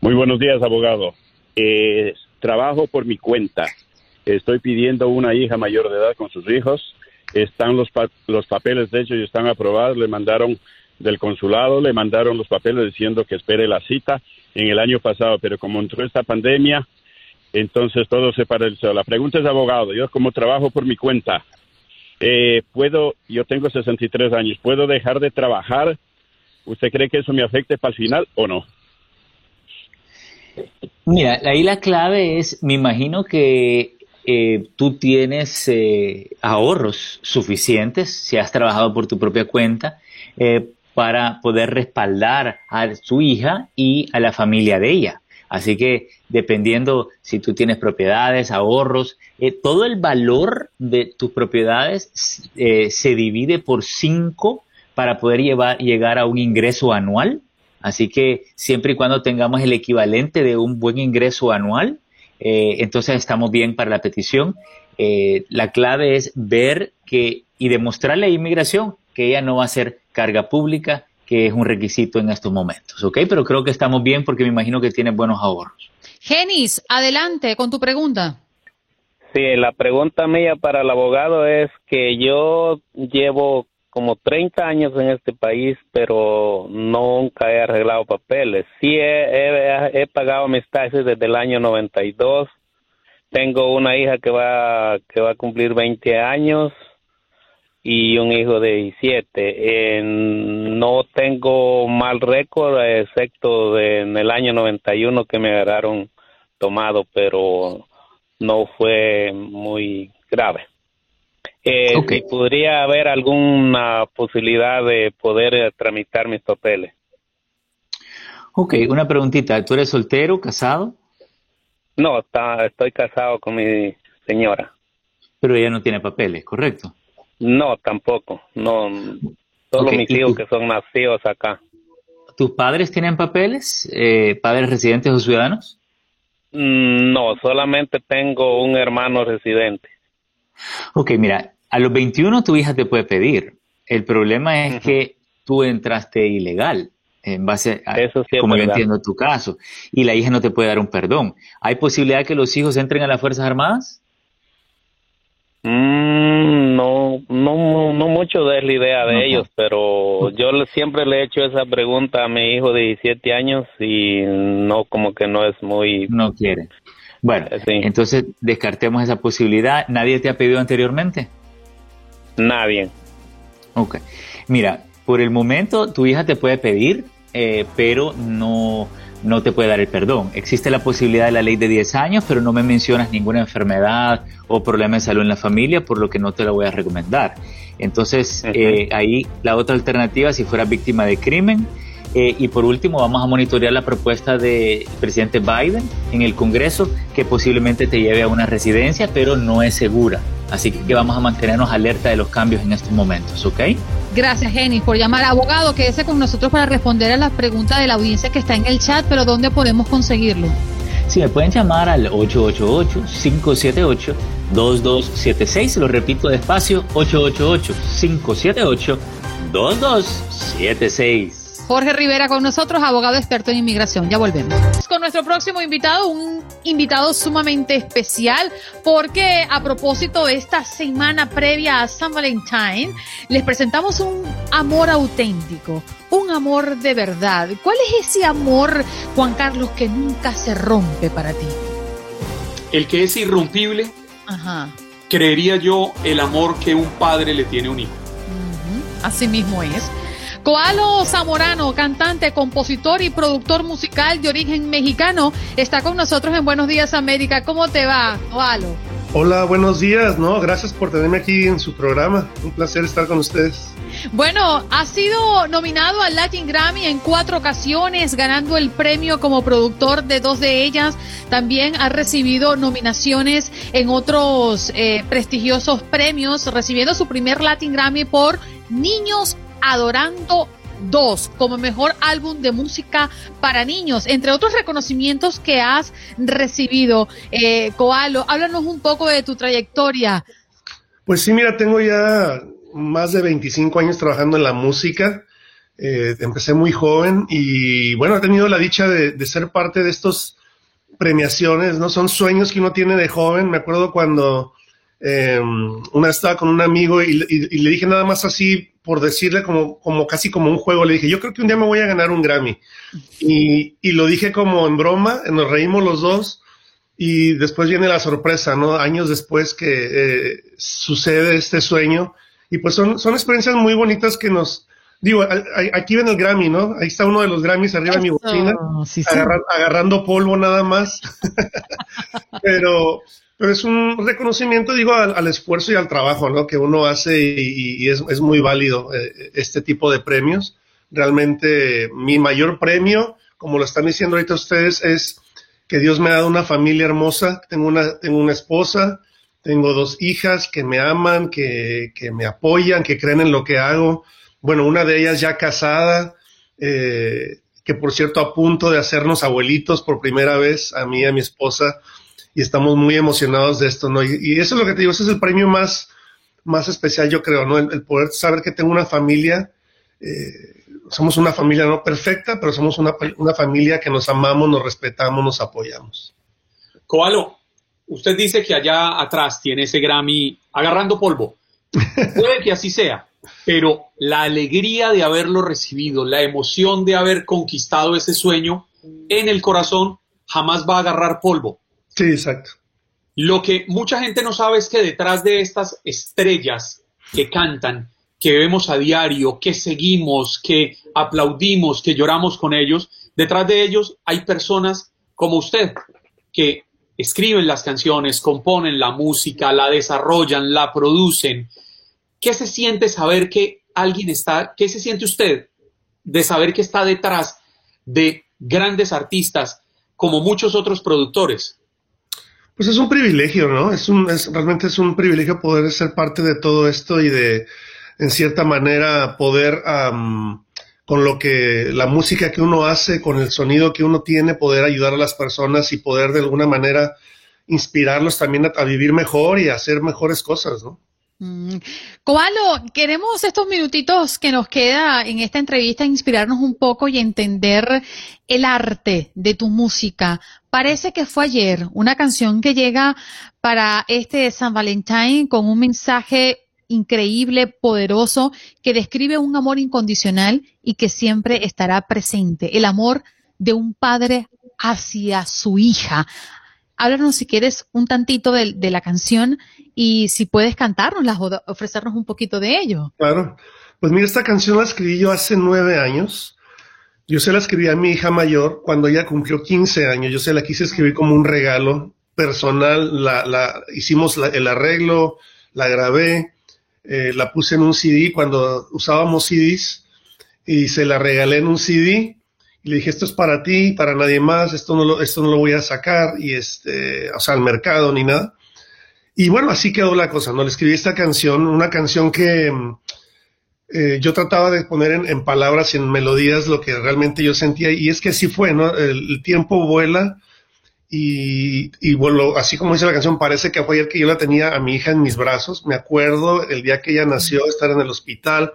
Muy buenos días, abogado. Eh, trabajo por mi cuenta. Estoy pidiendo una hija mayor de edad con sus hijos. Están los, los papeles de hecho y están aprobados. Le mandaron del consulado, le mandaron los papeles diciendo que espere la cita en el año pasado, pero como entró esta pandemia, entonces todo se paralizó. La pregunta es, abogado, yo como trabajo por mi cuenta, eh, ¿puedo, yo tengo 63 años, ¿puedo dejar de trabajar? ¿Usted cree que eso me afecte para el final o no? Mira, ahí la clave es, me imagino que eh, tú tienes eh, ahorros suficientes si has trabajado por tu propia cuenta para poder respaldar a su hija y a la familia de ella. Así que dependiendo si tú tienes propiedades, ahorros, eh, todo el valor de tus propiedades eh, se divide por cinco para poder llevar, llegar a un ingreso anual. Así que siempre y cuando tengamos el equivalente de un buen ingreso anual, eh, entonces estamos bien para la petición. la clave es ver que y demostrarle a inmigración que ella no va a ser carga pública, que es un requisito en estos momentos, ¿ok? Pero creo que estamos bien porque me imagino que tiene buenos ahorros. Genis, adelante con tu pregunta. Sí, la pregunta mía para el abogado es que yo llevo como 30 años en este país, pero nunca he arreglado papeles. Sí he, he, pagado mis taxes desde el año 92. Tengo una hija que va que va a cumplir 20 años y un hijo de 17. Eh, no tengo mal récord, excepto en el año 91 que me agarraron tomado, pero no fue muy grave. Eh, ¿Podría haber alguna posibilidad de poder eh, tramitar mis papeles? Ok, una preguntita. ¿Tú eres soltero, casado? No, está, estoy casado con mi señora. Pero ella no tiene papeles, ¿correcto? No, tampoco. No, solo mis hijos que son nacidos acá. ¿Tus padres tienen papeles? Eh, ¿Padres residentes o ciudadanos? Mm, no, solamente tengo un hermano residente. Ok, mira, a los 21 tu hija te puede pedir. El problema es que tú entraste ilegal en base a, Eso como yo entiendo tu caso, y la hija no te puede dar un perdón. ¿Hay posibilidad que los hijos entren a las Fuerzas Armadas? Mm, no, no, no mucho es la idea de ellos, pero yo siempre le he hecho esa pregunta a mi hijo de 17 años y no, como que no es muy... No quiere. Bueno, entonces descartemos esa posibilidad. ¿Nadie te ha pedido anteriormente? Nadie. Ok. Mira, por el momento tu hija te puede pedir, eh, pero no, no te puede dar el perdón. Existe la posibilidad de la ley de 10 años, pero no me mencionas ninguna enfermedad o problema de salud en la familia, por lo que no te la voy a recomendar. Entonces, eh, ahí la otra alternativa, si fuera víctima de crimen, eh, y por último, vamos a monitorear la propuesta del presidente Biden en el Congreso, que posiblemente te lleve a una residencia, pero no es segura. Así que vamos a mantenernos alerta de los cambios en estos momentos, ¿ok? Gracias, Jenny, por llamar. Abogado, quédese con nosotros para responder a las preguntas de la audiencia que está en el chat, pero ¿dónde podemos conseguirlo? Sí, me pueden llamar al 888-578-2276. Lo repito despacio, 888-578-2276. Jorge Rivera con nosotros, abogado experto en inmigración. Ya volvemos. Con nuestro próximo invitado, un invitado sumamente especial, porque a propósito de esta semana previa a San Valentín, les presentamos un amor auténtico, un amor de verdad. ¿Cuál es ese amor, Juan Carlos, que nunca se rompe para ti? El que es irrompible, Ajá. creería yo, el amor que un padre le tiene a un hijo. Así mismo es. Coalo Zamorano, cantante, compositor y productor musical de origen mexicano, está con nosotros en Buenos Días América. ¿Cómo te va, Coalo? Hola, buenos días. No, gracias por tenerme aquí en su programa. Un placer estar con ustedes. Bueno, ha sido nominado al Latin Grammy en cuatro ocasiones, ganando el premio como productor de dos de ellas. También ha recibido nominaciones en otros eh, prestigiosos premios, recibiendo su primer Latin Grammy por Niños Adorando 2 como mejor álbum de música para niños, entre otros reconocimientos que has recibido. Eh, Coalo, háblanos un poco de tu trayectoria. Pues sí, mira, tengo ya más de 25 años trabajando en la música. Eh, empecé muy joven y bueno, he tenido la dicha de, ser parte de estos premiaciones, ¿no? Son sueños que uno tiene de joven. Me acuerdo cuando eh, una estaba con un amigo y, le dije nada más así por decirle como, como casi como un juego, le dije, yo creo que un día me voy a ganar un Grammy. Y, y lo dije como en broma, nos reímos los dos y después viene la sorpresa, ¿no? Años después que eh, sucede este sueño y pues son, son experiencias muy bonitas que nos, digo, aquí ven el Grammy, ¿no? Ahí está uno de los Grammys arriba de mi bocina, agarrando polvo nada más. Pero pero es un reconocimiento, digo, al, esfuerzo y al trabajo ¿no? que uno hace y, es, muy válido eh, este tipo de premios. Realmente mi mayor premio, como lo están diciendo ahorita ustedes, es que Dios me ha dado una familia hermosa. Tengo una, tengo una esposa, tengo dos hijas que me aman, que, que me apoyan, que creen en lo que hago. Bueno, una de ellas ya casada, eh, que por cierto a punto de hacernos abuelitos por primera vez, a mí y a mi esposa y estamos muy emocionados de esto, ¿no? Y, eso es lo que te digo, ese es el premio más, más especial, yo creo, ¿no? El, poder saber que tengo una familia, eh, somos una familia no perfecta, pero somos una, una familia que nos amamos, nos respetamos, nos apoyamos. Coalo, usted dice que allá atrás tiene ese Grammy agarrando polvo. Puede que así sea, pero la alegría de haberlo recibido, la emoción de haber conquistado ese sueño en el corazón jamás va a agarrar polvo. Sí, exacto. Lo que mucha gente no sabe es que detrás de estas estrellas que cantan, que vemos a diario, que seguimos, que aplaudimos, que lloramos con ellos, detrás de ellos hay personas como usted que escriben las canciones, componen la música, la desarrollan, la producen. ¿Qué se siente saber que alguien está, qué se siente usted de saber que está detrás de grandes artistas como muchos otros productores? Pues es un privilegio, ¿no? Es un, es, realmente es un privilegio poder ser parte de todo esto y de, en cierta manera, poder, con lo que, la música que uno hace, con el sonido que uno tiene, poder ayudar a las personas y poder de alguna manera inspirarlos también a, a vivir mejor y a hacer mejores cosas, ¿no? Mm. Coalo, queremos estos minutitos que nos queda en esta entrevista inspirarnos un poco y entender el arte de tu música. Parece que fue ayer una canción que llega para este San Valentín con un mensaje increíble, poderoso, que describe un amor incondicional y que siempre estará presente. El amor de un padre hacia su hija. Háblanos si quieres un tantito de, la canción y si puedes cantarnos, o ofrecernos un poquito de ello. Claro. Pues mira, esta canción la escribí yo hace nueve años. Yo se la escribí a mi hija mayor cuando ella cumplió 15 años. Yo se la quise escribir como un regalo personal. La, la hicimos el arreglo, la grabé, eh, la puse en un CD cuando usábamos CDs y se la regalé en un CD. Y le dije, esto es para ti, para nadie más, esto no lo, esto no lo voy a sacar, y este, o sea, al mercado ni nada. Y bueno, así quedó la cosa, ¿no? Le escribí esta canción, una canción que, eh, yo trataba de poner en, palabras y en melodías lo que realmente yo sentía y es que así fue, ¿no? El, tiempo vuela y, y bueno, así como dice la canción, parece que fue ayer que yo la tenía a mi hija en mis brazos. Me acuerdo el día que ella nació, estar en el hospital,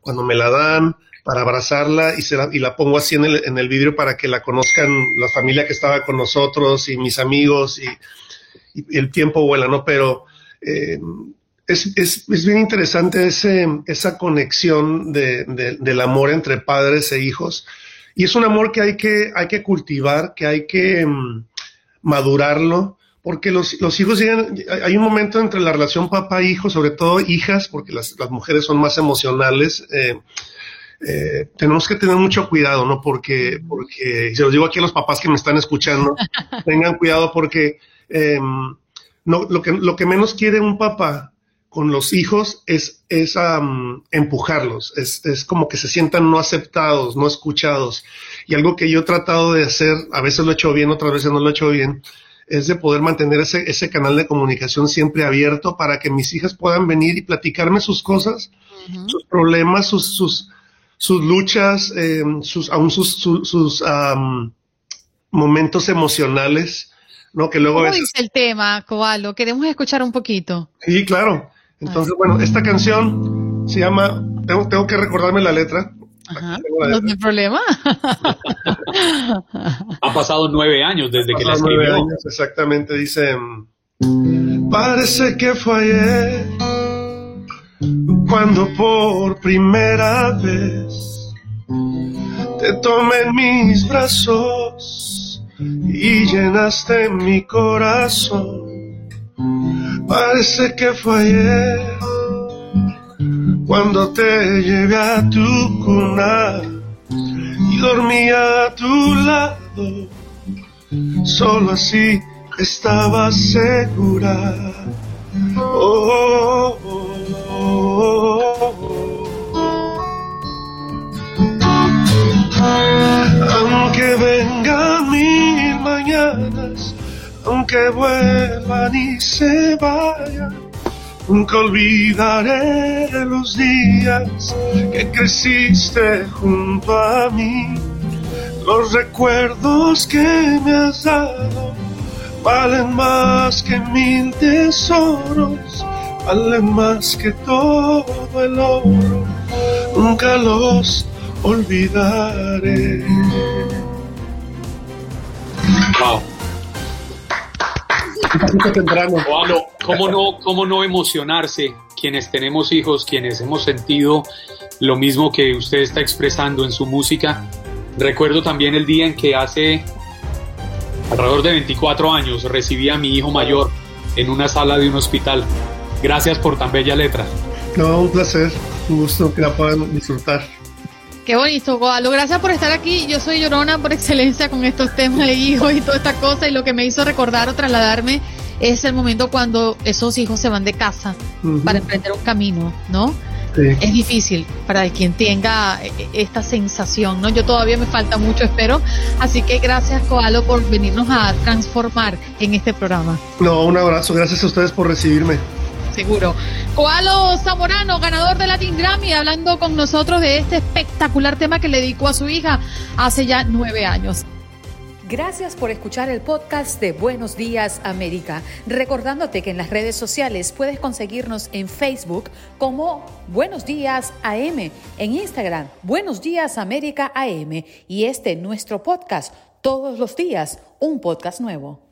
cuando me la dan para abrazarla y, se la, y la pongo así en el, en el vidrio para que la conozcan la familia que estaba con nosotros y mis amigos y, el tiempo vuela, ¿no? Pero eh, es, es, es, bien interesante ese, esa conexión de, del amor entre padres e hijos. Y es un amor que hay que, hay que cultivar, que hay que mm, madurarlo, porque los, los hijos llegan, hay un momento entre la relación papá-hijo, sobre todo hijas, porque las, las mujeres son más emocionales. Eh, eh, tenemos que tener mucho cuidado, ¿no? Porque, porque, se los digo aquí a los papás que me están escuchando, tengan cuidado porque eh, no, lo, que, lo que menos quiere un papá con los hijos es, es empujarlos, es, es, como que se sientan no aceptados, no escuchados. Y algo que yo he tratado de hacer, a veces lo he hecho bien, otras veces no lo he hecho bien, es de poder mantener ese, ese canal de comunicación siempre abierto para que mis hijas puedan venir y platicarme sus cosas, sus problemas, sus, sus, sus luchas, eh, sus, aún sus, sus, momentos emocionales. ¿no? Que luego ¿Cómo dice el tema, Cobalo? Queremos escuchar un poquito. Sí, claro. Entonces, bueno, esta canción se llama, tengo, tengo que recordarme la letra. Ajá, no hay problema. ha pasado nueve años desde que la escribió. Nueve años, exactamente, dice, parece que fue ayer cuando por primera vez te tomé en mis brazos y llenaste mi corazón Parece que fue ayer cuando te llevé a tu cuna y dormía a tu lado. Solo así estaba segura. Oh, oh, Aunque vengan mil mañanas aunque vuelvan y se vayan, nunca olvidaré los días que creciste junto a mí. Los recuerdos que me has dado valen más que mil tesoros, valen más que todo el oro, nunca los olvidaré. Wow. ¿cómo no, ¿Cómo no emocionarse quienes tenemos hijos, quienes hemos sentido lo mismo que usted está expresando en su música? Recuerdo también el día en que hace alrededor de 24 años recibí a mi hijo mayor en una sala de un hospital. Gracias por tan bella letra. No, un placer, un gusto que la puedan disfrutar. Qué bonito, Goalo. Gracias por estar aquí. Yo soy llorona por excelencia con estos temas de hijos y toda esta cosa. Y lo que me hizo recordar o trasladarme es el momento cuando esos hijos se van de casa para emprender un camino, ¿no? Es difícil para quien tenga eh, esta sensación, ¿no? Yo todavía me falta mucho, espero. Así que gracias, Coalo, por venirnos a transformar en este programa. No, un abrazo. Gracias a ustedes por recibirme seguro. Coalo Zamorano, ganador de Latin Grammy, hablando con nosotros de este espectacular tema que le dedicó a su hija hace ya nueve años. Gracias por escuchar el podcast de Buenos Días América. Recordándote que en las redes sociales puedes conseguirnos en Facebook como Buenos Días AM, en Instagram Buenos Días América AM y este nuestro podcast, todos los días un podcast nuevo.